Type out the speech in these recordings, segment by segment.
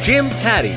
Jim Tatti.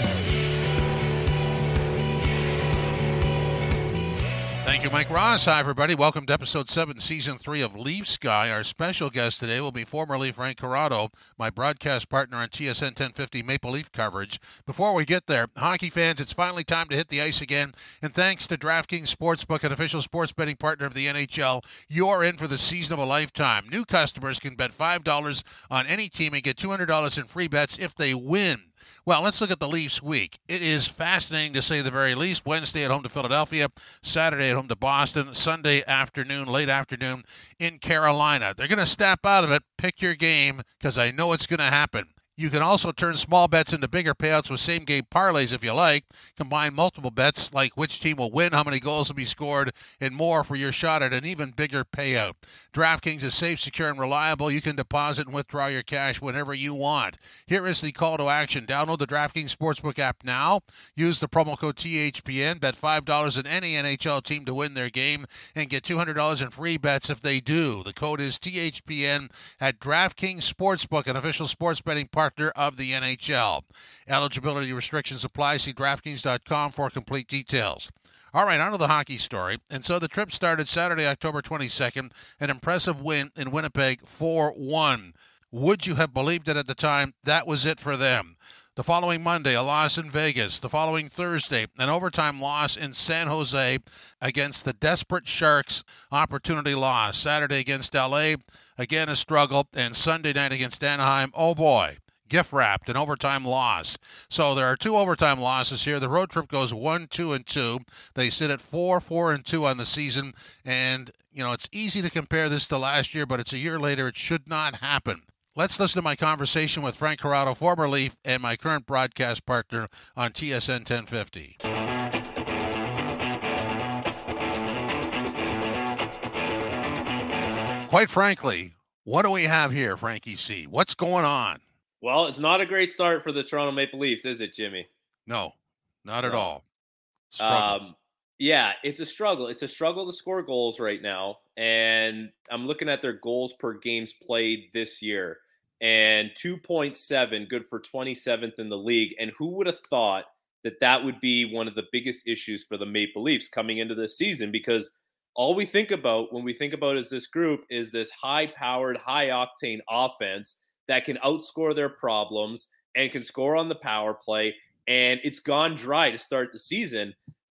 Thank you, Mike Ross. Hi, everybody. Welcome to episode 7, season 3 of Leafs Guy. Our special guest today will be former Leaf Frank Corrado, my broadcast partner on TSN 1050 Maple Leaf coverage. Before we get there, hockey fans, it's finally time to hit the ice again. And thanks to DraftKings Sportsbook, an official sports betting partner of the NHL, you're in for the season of a lifetime. New customers can bet $5 on any team and get $200 in free bets if they win. Well, let's look at the Leafs week. It is fascinating to say the very least. Wednesday at home to Philadelphia, Saturday at home to Boston, Sunday afternoon, late afternoon in Carolina. They're going to snap out of it. Pick your game because I know it's going to happen. You can also turn small bets into bigger payouts with same game parlays if you like. Combine multiple bets like which team will win, how many goals will be scored, and more for your shot at an even bigger payout. DraftKings is safe, secure, and reliable. You can deposit and withdraw your cash whenever you want. Here is the call to action. Download the DraftKings Sportsbook app now. Use the promo code THPN. Bet $5 in any NHL team to win their game and get $200 in free bets if they do. The code is THPN at DraftKings Sportsbook, an official sports betting partner of the NHL. Eligibility restrictions apply. See DraftKings.com for complete details. All right, on to the hockey story. And so the trip started Saturday, October 22nd, an impressive win in Winnipeg 4 1. Would you have believed it at the time? That was it for them. The following Monday, a loss in Vegas. The following Thursday, an overtime loss in San Jose against the desperate Sharks. Opportunity loss. Saturday against LA, again a struggle. And Sunday night against Anaheim, oh boy, gift wrapped, an overtime loss. So there are two overtime losses here. The road trip goes one, two, and two. They sit at four, four, and two on the season. And, you know, it's easy to compare this to last year, but it's a year later. It should not happen. Let's listen to my conversation with Frank Corrado, former Leaf, and my current broadcast partner on TSN 1050. Quite frankly, what do we have here, Frankie C? What's going on? Well, it's not a great start for the Toronto Maple Leafs, is it, Jimmy? No, not at No. all. Struggle. Um, yeah, it's a struggle. It's a struggle to score goals right now. And I'm looking at their goals per games played this year. And 2.7, good for 27th in the league. And who would have thought that that would be one of the biggest issues for the Maple Leafs coming into this season? Because all we think about when we think about is this group is this high powered, high octane offense that can outscore their problems and can score on the power play. And it's gone dry to start the season.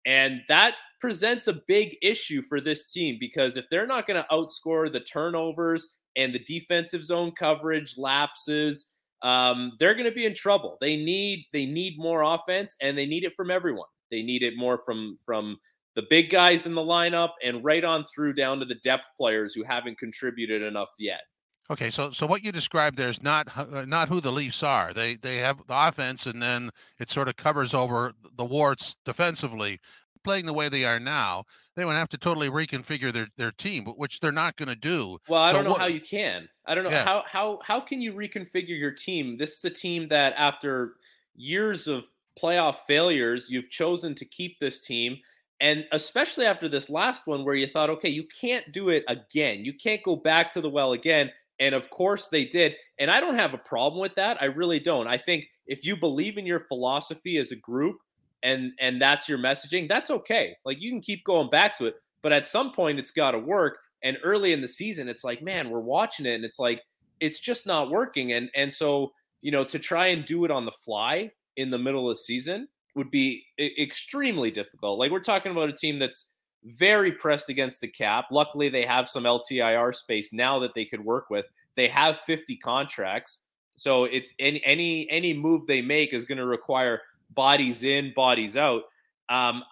And that presents a big issue for this team because if they're not going to outscore the turnovers and the defensive zone coverage lapses, um, they're going to be in trouble. They need they need more offense and they need it from everyone. They need it more from from the big guys in the lineup and right on through down to the depth players who haven't contributed enough yet. Okay, so so what you described there is not uh, not who the Leafs are. They they have the offense, and then it sort of covers over the warts defensively. Playing the way they are now, they would have to totally reconfigure their their team, which they're not going to do. Well, I So don't know what- how you can. I don't know Yeah. how how how can you reconfigure your team? This is a team that after years of playoff failures, you've chosen to keep this team and especially after this last one where you thought, okay, you can't do it again. You can't go back to the well again. And of course they did. And I don't have a problem with that. I really don't. I think if you believe in your philosophy as a group and and that's your messaging, that's okay. Like you can keep going back to it, but at some point it's got to work. And early in the season, it's like, man, we're watching it, and it's like it's just not working. And and so you know to try and do it on the fly in the middle of the season would be extremely difficult. Like we're talking about a team that's very pressed against the cap. Luckily, they have some LTIR space now that they could work with. They have 50 contracts, so it's any any any move they make is going to require bodies in, bodies out. Um,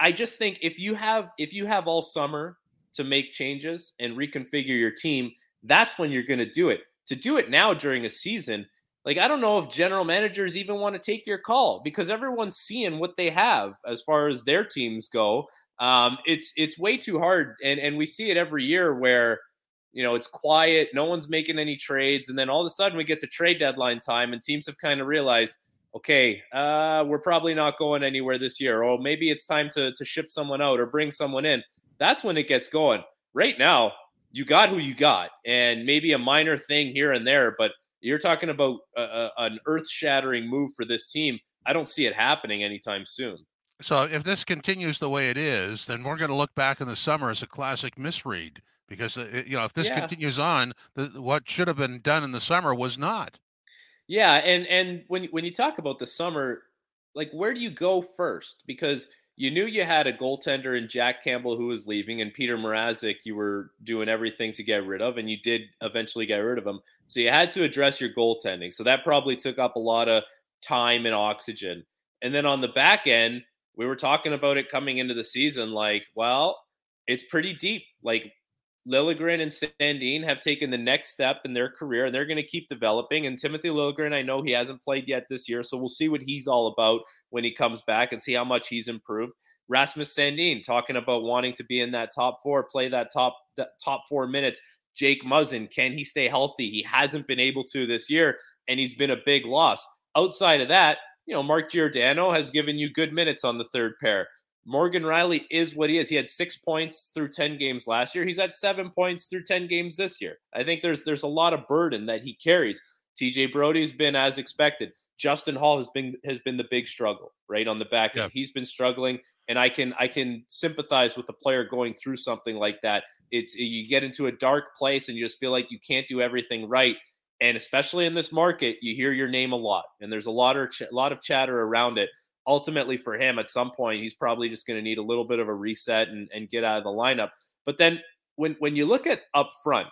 I just think if you have if you have all summer to make changes and reconfigure your team, that's when you're going to do it. To do it now during a season, like I don't know if general managers even want to take your call because everyone's seeing what they have as far as their teams go. Um, it's it's way too hard, and and we see it every year where you know it's quiet, no one's making any trades, and then all of a sudden we get to trade deadline time, and teams have kind of realized, okay, uh, we're probably not going anywhere this year, or maybe it's time to to ship someone out or bring someone in. That's when it gets going. Right now, you got who you got, and maybe a minor thing here and there, but you're talking about a, a, an earth shattering move for this team. I don't see it happening anytime soon. So if this continues the way it is, then we're going to look back in the summer as a classic misread because uh, you know if this yeah. continues on, the, what should have been done in the summer was not. Yeah, and and when when you talk about the summer, like where do you go first? Because you knew you had a goaltender in Jack Campbell who was leaving, and Petr Mrazek you were doing everything to get rid of, and you did eventually get rid of him. So you had to address your goaltending. So that probably took up a lot of time and oxygen. And then on the back end, we were talking about it coming into the season like, well, it's pretty deep. Like Liljegren and Sandin have taken the next step in their career and they're going to keep developing. And Timothy Liljegren, I know he hasn't played yet this year, so we'll see what he's all about when he comes back and see how much he's improved. Rasmus Sandin talking about wanting to be in that top four, play that top that top four minutes. Jake Muzzin, can he stay healthy? He hasn't been able to this year, and he's been a big loss. Outside of that, you know, Mark Giordano has given you good minutes on the third pair. Morgan Rielly is what he is. He had six points through 10 games last year. He's had seven points through 10 games this year. I think there's there's a lot of burden that he carries. TJ Brodie's been as expected. Justin Holl has been has been the big struggle, right? On the back end. He's been struggling. And I can I can sympathize with the player going through something like that. It's you get into a dark place and you just feel like you can't do everything right. And especially in this market, you hear your name a lot, and there's a lot of ch- lot of chatter around it. Ultimately, for him, at some point, he's probably just going to need a little bit of a reset and, and get out of the lineup. But then, when when you look at up front,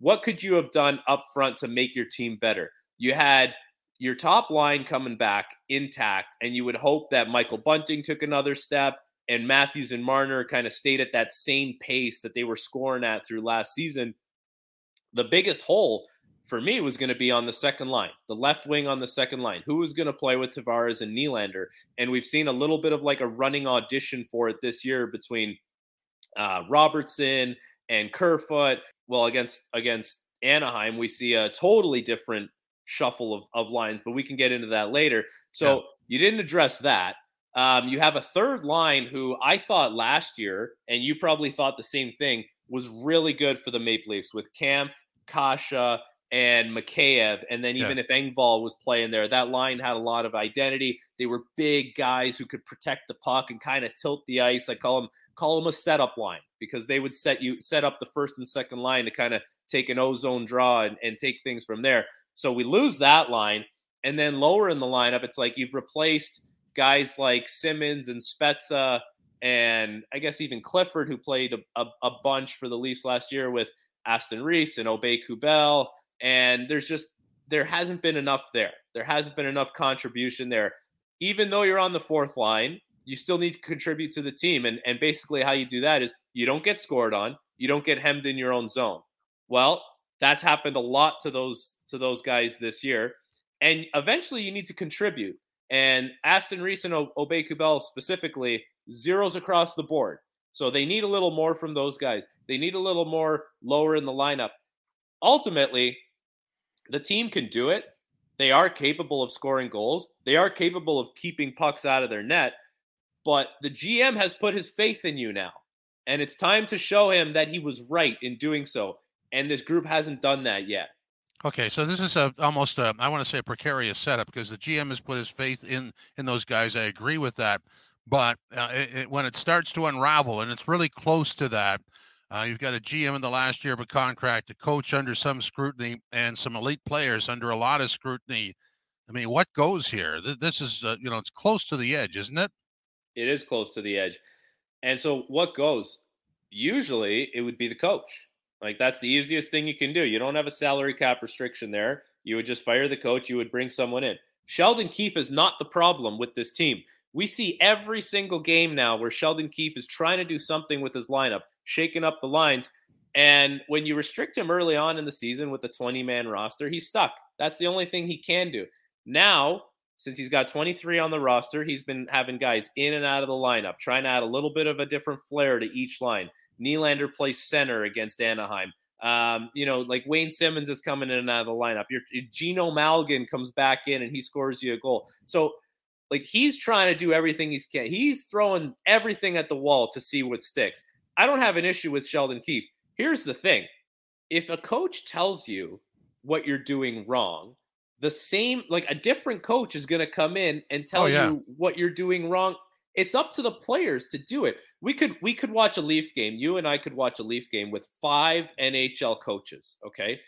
what could you have done up front to make your team better? You had your top line coming back intact, and you would hope that Michael Bunting took another step and Matthews and Marner kind of stayed at that same pace that they were scoring at through last season. The biggest hole for me was going to be on the second line, the left wing on the second line. Who was going to play with Tavares and Nylander? And we've seen a little bit of like a running audition for it this year between uh, Robertson and Kerfoot. Well, against against Anaheim, we see a totally different shuffle of, of lines, but we can get into that later. So yeah. you didn't address that. Um, you have a third line who I thought last year, and you probably thought the same thing, was really good for the Maple Leafs with Kampf, Kase, and Mikheyev. And then even yeah. if Engvall was playing there, that line had a lot of identity. They were big guys who could protect the puck and kind of tilt the ice. I call them call them a setup line because they would set you set up the first and second line to kind of take an ozone draw and, and take things from there. So we lose that line. And then lower in the lineup, it's like you've replaced guys like Simmonds and Spezza and I guess even Clifford, who played a, a, a bunch for the Leafs last year with Aston Reese and Aube-Kubel and there's just there hasn't been enough there. There hasn't been enough contribution there. Even though you're on the fourth line, you still need to contribute to the team. And and basically how you do that is you don't get scored on, you don't get hemmed in your own zone. Well, that's happened a lot to those to those guys this year. And eventually you need to contribute. And Aston Reese and Aube-Kubel specifically, zeros across the board. So they need a little more from those guys. They need a little more lower in the lineup. Ultimately, the team can do it. They are capable of scoring goals. They are capable of keeping pucks out of their net. But the GM has put his faith in you now. And it's time to show him that he was right in doing so. And this group hasn't done that yet. Okay, so this is a almost a, I want to say a precarious setup because the GM has put his faith in in those guys. I agree with that, but uh, it, it, when it starts to unravel and it's really close to that, uh, you've got a GM in the last year of a contract, a coach under some scrutiny, and some elite players under a lot of scrutiny. I mean, what goes here? This is, uh, you know, it's close to the edge, isn't it? It is close to the edge. And so, what goes? Usually, it would be the coach. Like, that's the easiest thing you can do. You don't have a salary cap restriction there. You would just fire the coach, you would bring someone in. Sheldon Keefe is not the problem with this team. We see every single game now where Sheldon Keefe is trying to do something with his lineup shaking up the lines. And when you restrict him early on in the season with the 20 man roster, he's stuck. That's the only thing he can do. Now, since he's got 23 on the roster, he's been having guys in and out of the lineup, trying to add a little bit of a different flair to each line. Nylander plays center against Anaheim. Um, you know, like Wayne Simmonds is coming in and out of the lineup. Your Geno Malgin comes back in and he scores you a goal. So, like he's trying to do everything he's can. He's throwing everything at the wall to see what sticks. I don't have an issue with Sheldon Keefe. Here's the thing: if a coach tells you what you're doing wrong, the same like a different coach is going to come in and tell oh, yeah. you what you're doing wrong. It's up to the players to do it. We could we could watch a leaf game. You and i could watch a leaf game with five nhl coaches okay?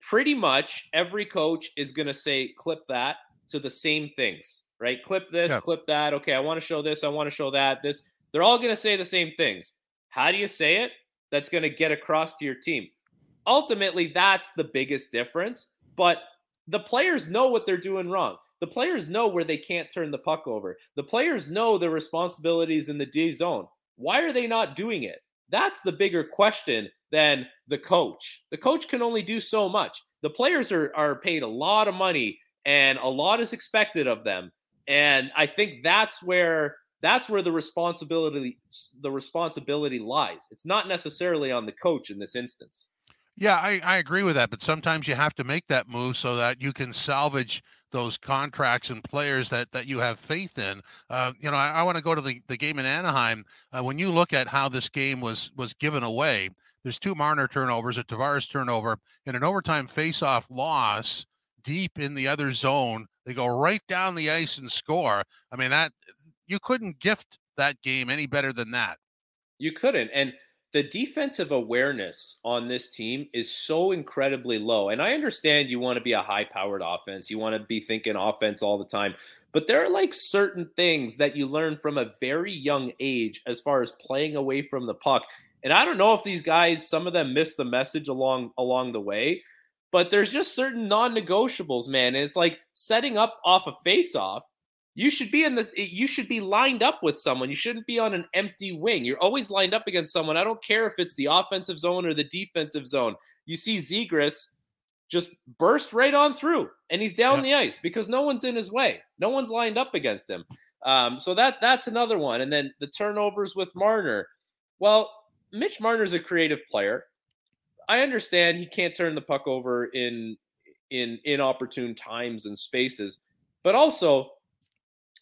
Pretty much every coach is going to say clip that to the same things right? Clip this yeah. clip that. Okay i want to show this i want to show that this. They're all going to say the same things how do you say it that's going to get across to your team ultimately that's the biggest difference but the players know what they're doing wrong. The players know where they can't turn the puck over. The players know their responsibilities in the D zone. Why are they not doing it? That's the bigger question than the coach. The coach can only do so much. The players are, are paid a lot of money and a lot is expected of them. And I think that's where that's where the responsibility the responsibility lies. It's not necessarily on the coach in this instance. Yeah, I, I agree with that. But sometimes you have to make that move so that you can salvage those contracts and players that that you have faith in. Uh, you know, I, I want to go to the, the game in Anaheim. Uh, when you look at how this game was was given away, there's two Marner turnovers, a Tavares turnover, and an overtime faceoff loss deep in the other zone. They go right down the ice and score. I mean, that you couldn't gift that game any better than that. You couldn't. And the defensive awareness on this team is so incredibly low. And I understand you want to be a high powered offense, you want to be thinking offense all the time. But there are like certain things that you learn from a very young age as far as playing away from the puck. And I don't know if these guys, some of them missed the message along along the way, but there's just certain non-negotiables, man. And it's like setting up off a face-off you should be in this you should be lined up with someone. You shouldn't be on an empty wing. You're always lined up against someone. I don't care if it's the offensive zone or the defensive zone. You see zegras just burst right on through and he's down yeah. the ice because no one's in his way. No one's lined up against him. Um, so that that's another one. And then the turnovers with marner. Well mitch marner's a creative player. I understand he can't turn the puck over in in inopportune times and spaces but also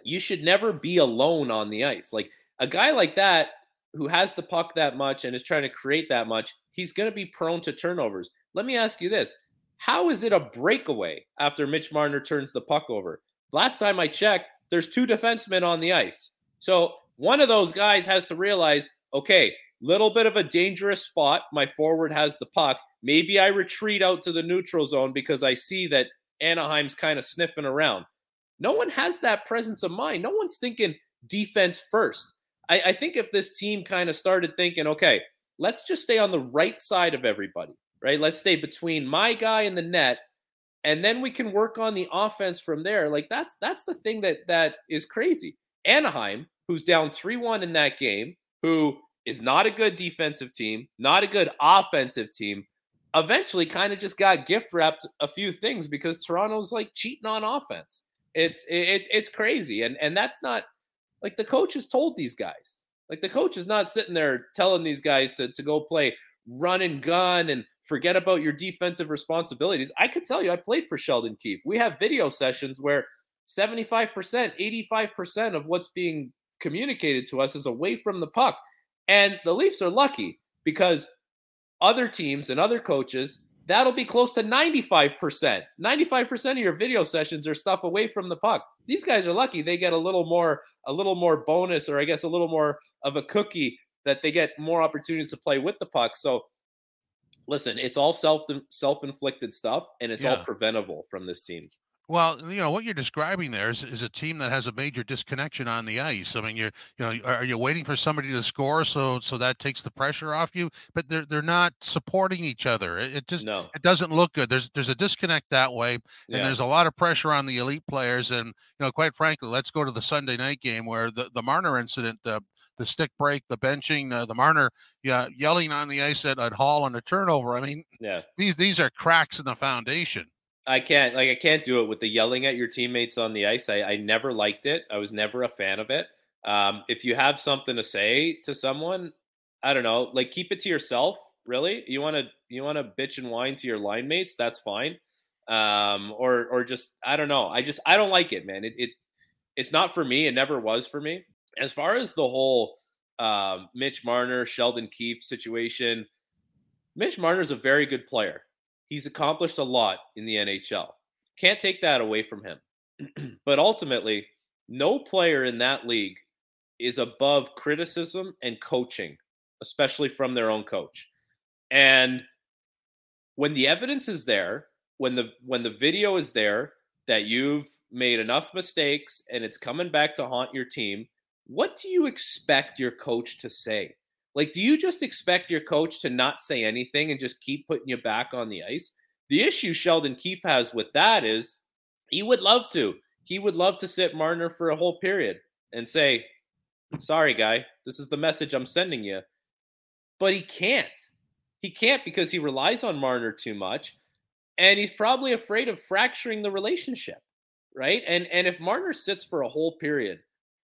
you should never be alone on the ice. Like a guy like that who has the puck that much and is trying to create that much, he's going to be prone to turnovers. Let me ask you this. How is it a breakaway after Mitch Marner turns the puck over? Last time I checked, there's two defensemen on the ice. So one of those guys has to realize, okay, little bit of a dangerous spot. My forward has the puck. Maybe I retreat out to the neutral zone because I see that Anaheim's kind of sniffing around. No one has that presence of mind. No one's thinking defense first. I, I think if this team kind of started thinking, okay, let's just stay on the right side of everybody, right? Let's stay between my guy and the net, and then we can work on the offense from there. Like that's that's the thing that that is crazy. Anaheim, who's down 3-1 in that game, who is not a good defensive team, not a good offensive team, eventually kind of just got gift wrapped a few things because Toronto's like cheating on offense. It's it's it's crazy, and and that's not like the coach has told these guys. Like the coach is not sitting there telling these guys to to go play run and gun and forget about your defensive responsibilities. I could tell you, I played for Sheldon Keefe. We have video sessions where 75%, 85% of what's being communicated to us is away from the puck. And the Leafs are lucky because other teams and other coaches that'll be close to 95%. 95% of your video sessions are stuff away from the puck. These guys are lucky they get a little more a little more bonus or I guess a little more of a cookie that they get more opportunities to play with the puck. So listen, it's all self self-inflicted stuff and it's yeah. all preventable from this team. Well, you know what you're describing there is, is a team that has a major disconnection on the ice. I mean, you're you know are you waiting for somebody to score so so that takes the pressure off you? But they're they're not supporting each other. It, it just no. it doesn't look good. There's there's a disconnect that way, and yeah. there's a lot of pressure on the elite players. And you know, quite frankly, let's go to the Sunday night game where the the Marner incident. Uh, the stick break, the benching, uh, the Marner yeah, yelling on the ice at, at Holl on the turnover. I mean, yeah, these these are cracks in the foundation. I can't like I can't do it with the yelling at your teammates on the ice. I, I never liked it. I was never a fan of it. Um, if you have something to say to someone, I don't know, like keep it to yourself. Really, you want to you want to bitch and whine to your line mates? That's fine. Um, or or just I don't know. I just I don't like it, man. It, it it's not for me. It never was for me. As far as the whole um, Mitch Marner, Sheldon Keefe situation, Mitch Marner is a very good player. He's accomplished a lot in the NHL. Can't take that away from him. but ultimately, no player in that league is above criticism and coaching, especially from their own coach. And when the evidence is there, when the when the video is there that you've made enough mistakes and it's coming back to haunt your team, what do you expect your coach to say? Like, do you just expect your coach to not say anything and just keep putting you back on the ice? The issue Sheldon Keefe has with that is he would love to. He would love to sit Marner for a whole period and say, Sorry, guy, this is the message I'm sending you. But he can't. He can't because he relies on Marner too much. And he's probably afraid of fracturing the relationship. Right. And and if Marner sits for a whole period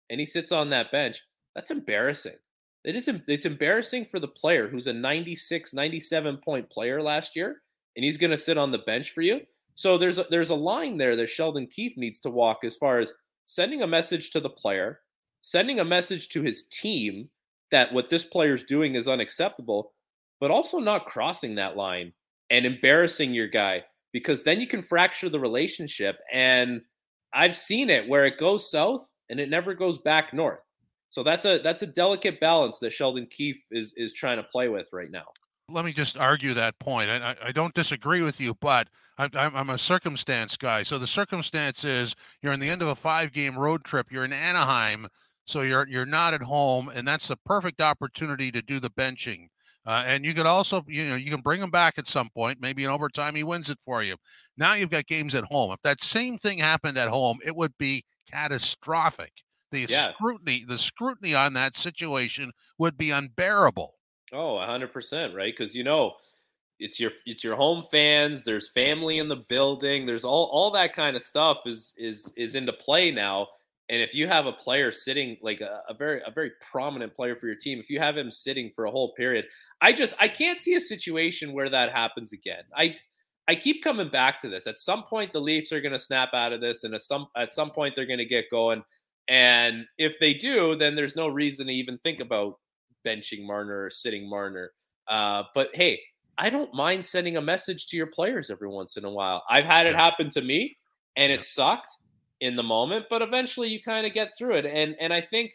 and he sits on that bench, that's embarrassing. It is it's embarrassing for the player who's a 96, 97 point player last year, and he's going to sit on the bench for you. So there's a, there's a line there that Sheldon Keefe needs to walk as far as sending a message to the player, sending a message to his team that what this player is doing is unacceptable, but also not crossing that line and embarrassing your guy because then you can fracture the relationship. And I've seen it where it goes south and it never goes back north. So that's a that's a delicate balance that Sheldon Keefe is is trying to play with right now. Let me just argue that point. I, I don't disagree with you, but I'm, I'm a circumstance guy. So the circumstance is you're in the end of a five game road trip. You're in Anaheim, so you're you're not at home, and that's the perfect opportunity to do the benching. Uh, and you could also, you know, you can bring him back at some point. Maybe in overtime, he wins it for you. Now you've got games at home. If that same thing happened at home, it would be catastrophic. The yeah. scrutiny, the scrutiny on that situation would be unbearable. oh 100% right? Because you know, it's your it's your home fans. There's family in the building. There's all all that kind of stuff is is is into play now. And if you have a player sitting like a, a very a very prominent player for your team, if you have him sitting for a whole period, I just I can't see a situation where that happens again. I I keep coming back to this. At some point, the Leafs are going to snap out of this, and at some at some point, they're going to get going. And if they do, then there's no reason to even think about benching Marner or sitting Marner. Uh, but hey, I don't mind sending a message to your players every once in a while. I've had it happen to me, and it sucked in the moment, but eventually you kind of get through it. And and I think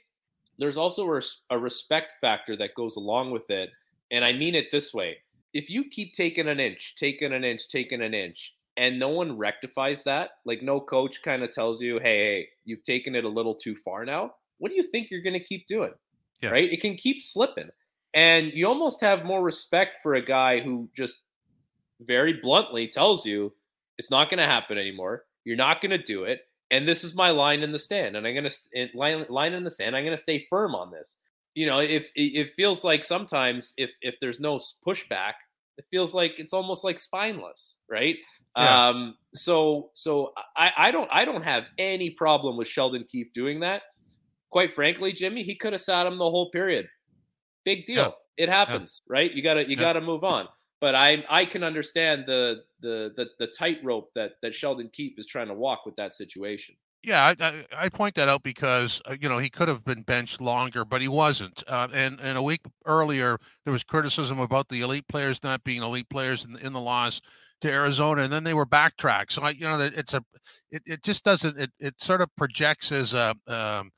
there's also a, a respect factor that goes along with it. And I mean it this way: if you keep taking an inch, taking an inch, taking an inch, and no one rectifies that. Like no coach kind of tells you, hey, hey, you've taken it a little too far now. What do you think you're going to keep doing? Yeah. Right? It can keep slipping. And you almost have more respect for a guy who just very bluntly tells you it's not going to happen anymore. You're not going to do it. And this is my line in the stand. And I'm going to line, line in the sand. I'm going to stay firm on this. You know, if it feels like sometimes if if there's no pushback, it feels like it's almost like spineless, right? Yeah. Um, so so I, I don't I don't have any problem with Sheldon Keefe doing that. Quite frankly, Jimmy, he could have sat him the whole period. Big deal. Yeah. It happens, yeah. right? You gotta you gotta move on. But I I can understand the the the, the tightrope that that Sheldon Keefe is trying to walk with that situation. Yeah, I, I, I, point that out because uh, you know he could have been benched longer, but he wasn't. Uh, and and a week earlier, there was criticism about the elite players not being elite players in, in the loss to Arizona, and then they were backtracked. So I, you know, it's a, it, it just doesn't, it, it sort of projects as a, um,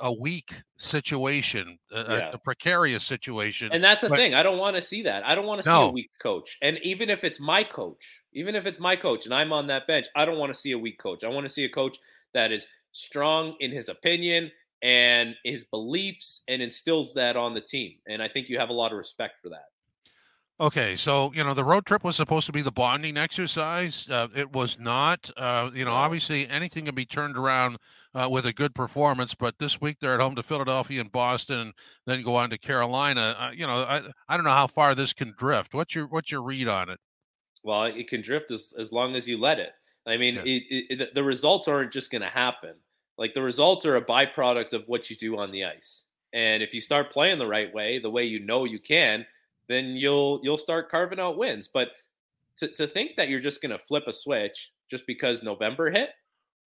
a, weak situation, a, yeah. a, precarious situation. And that's the but, thing. I don't want to see that. I don't want to see a weak coach. And even if it's my coach, even if it's my coach and I'm on that bench, I don't want to see a weak coach. I want to see a coach that is strong in his opinion and his beliefs and instills that on the team. And I think you have a lot of respect for that. Okay, so you know the road trip was supposed to be the bonding exercise. Uh, it was not. Uh, you know, obviously anything can be turned around uh, with a good performance, but this week they're at home to Philadelphia and Boston, and then go on to Carolina. Uh, you know, I I don't know how far this can drift. What's your what's your read on it? Well, it can drift as as long as you let it. I mean, yeah. it, it, the results aren't just going to happen. Like the results are a byproduct of what you do on the ice. And if you start playing the right way, the way you know you can, then you'll you'll start carving out wins. But to, to think that you're just going to flip a switch just because November hit,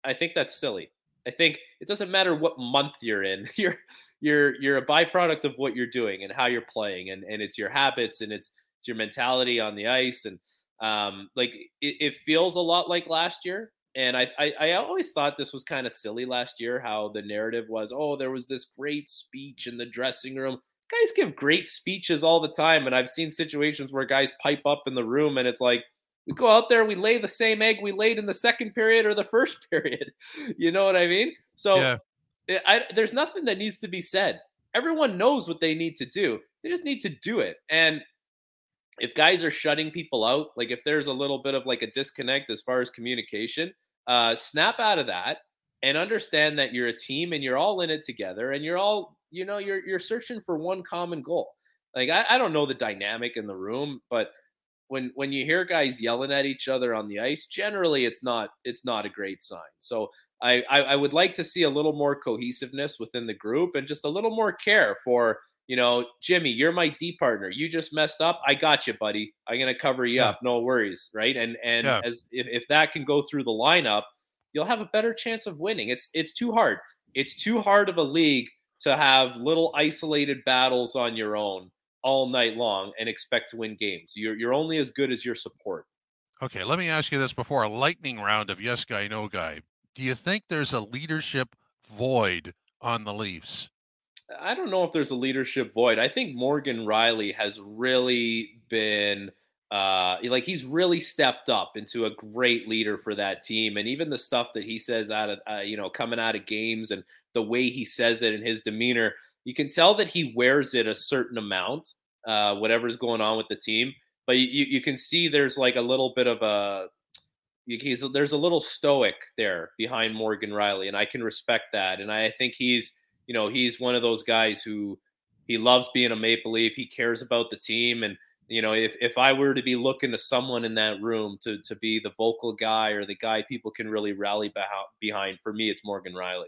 I think that's silly. I think it doesn't matter what month you're in. You're you're you're a byproduct of what you're doing and how you're playing, and and it's your habits and it's it's your mentality on the ice, and um, like it, it feels a lot like last year. And I, I, I always thought this was kind of silly last year. How the narrative was, oh, there was this great speech in the dressing room. Guys give great speeches all the time, and I've seen situations where guys pipe up in the room, and it's like we go out there, we lay the same egg we laid in the second period or the first period. You know what I mean? So yeah. it, I, there's nothing that needs to be said. Everyone knows what they need to do. They just need to do it. And if guys are shutting people out, like if there's a little bit of like a disconnect as far as communication, uh, snap out of that and understand that you're a team and you're all in it together and you're all, you know, you're you're searching for one common goal. Like I, I don't know the dynamic in the room, but when when you hear guys yelling at each other on the ice, generally it's not it's not a great sign. So I, I, I would like to see a little more cohesiveness within the group and just a little more care for you know Jimmy, you're my D partner. You just messed up. I got you, buddy. I'm gonna cover you yeah. up. No worries, right? And and yeah. as if, if that can go through the lineup, you'll have a better chance of winning. It's it's too hard. It's too hard of a league to have little isolated battles on your own all night long and expect to win games. You're you're only as good as your support. Okay, let me ask you this before a lightning round of yes guy, no guy. Do you think there's a leadership void on the Leafs? I don't know if there's a leadership void. I think Morgan Rielly has really been uh, like he's really stepped up into a great leader for that team, and even the stuff that he says out of uh, you know coming out of games and the way he says it and his demeanor you can tell that he wears it a certain amount, uh, whatever's going on with the team. But you, you can see there's like a little bit of a he's there's a little stoic there behind Morgan Rielly, and I can respect that. And I think he's you know he's one of those guys who he loves being a Maple Leaf. He cares about the team, and you know if if I were to be looking to someone in that room to to be the vocal guy or the guy people can really rally behind, for me it's Morgan Rielly.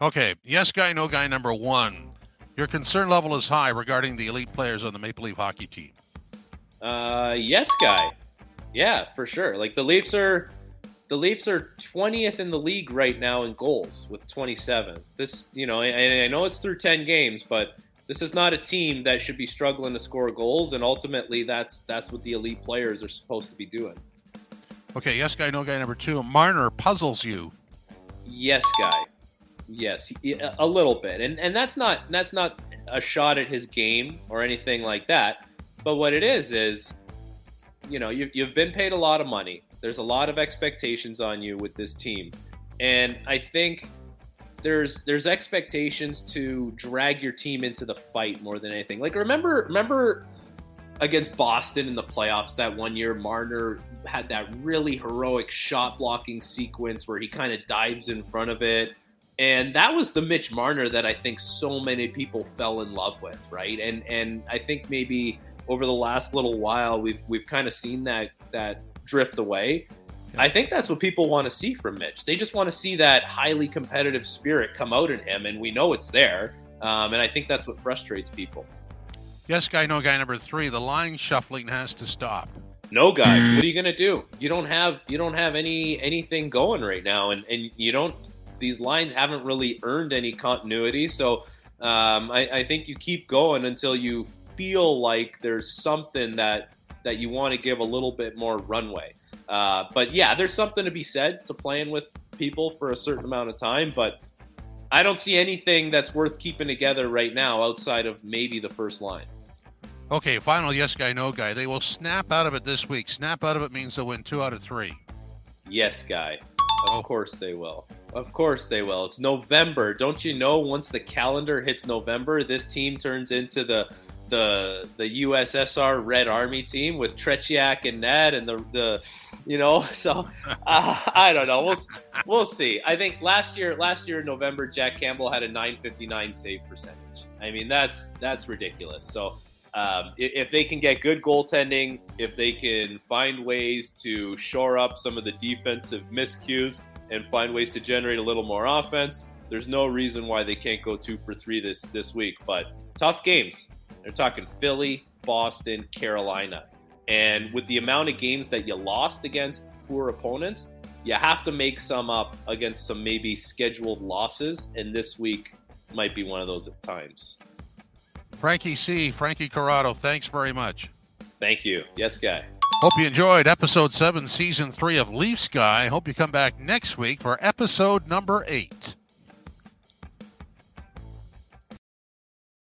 Okay, yes guy, no guy number one. Your concern level is high regarding the elite players on the Maple Leaf hockey team. Uh, yes guy. Yeah, for sure. Like the Leafs are the Leafs are 20th in the league right now in goals with 27. This, you know, and I know it's through 10 games, but this is not a team that should be struggling to score goals and ultimately that's that's what the elite players are supposed to be doing. Okay, yes guy, no guy number 2. Marner puzzles you. Yes guy. Yes, a little bit, and and that's not that's not a shot at his game or anything like that. But what it is is, you know, you've you've been paid a lot of money. There's a lot of expectations on you with this team, and I think there's there's expectations to drag your team into the fight more than anything. Like remember remember against Boston in the playoffs that one year Marner had that really heroic shot blocking sequence where he kind of dives in front of it and that was the Mitch Marner that I think so many people fell in love with, right? And and I think maybe over the last little while we've we've kind of seen that that drift away. Yeah. I think that's what people want to see from Mitch. They just want to see that highly competitive spirit come out in him, and we know it's there. Um, and I think that's what frustrates people. Yes, guy, no guy number three. The line shuffling has to stop. No guy. What are you gonna do? You don't have you don't have any anything going right now, and and you don't these lines haven't really earned any continuity. So um, I, I, think you keep going until you feel like there's something that that you want to give a little bit more runway. Uh, but yeah, there's something to be said to playing with people for a certain amount of time. But I don't see anything that's worth keeping together right now outside of maybe the first line. Okay, final yes guy, no guy. They will snap out of it this week. Snap out of it means they'll win two out of three. Yes, guy. Of oh. course they will. Of course they will. It's November. Don't you know once the calendar hits November, this team turns into the the the USSR Red Army team with Tretiak and Ned and the the you know so uh, I don't know we'll we'll see I think last year last year in November Jack Campbell had a 959 save percentage I mean that's that's ridiculous so um, if they can get good goaltending, if they can find ways to shore up some of the defensive miscues and find ways to generate a little more offense, there's no reason why they can't go two for three this this week. But tough games. They're talking Philly, Boston, Carolina, and with the amount of games that you lost against poor opponents, you have to make some up against some maybe scheduled losses. And this week might be one of those at times. Frankie C. Frankie Corrado, thanks very much. Thank you. Yes, guy. Hope you enjoyed episode seven, season three of Leafs Guy. Hope you come back next week for episode number eight.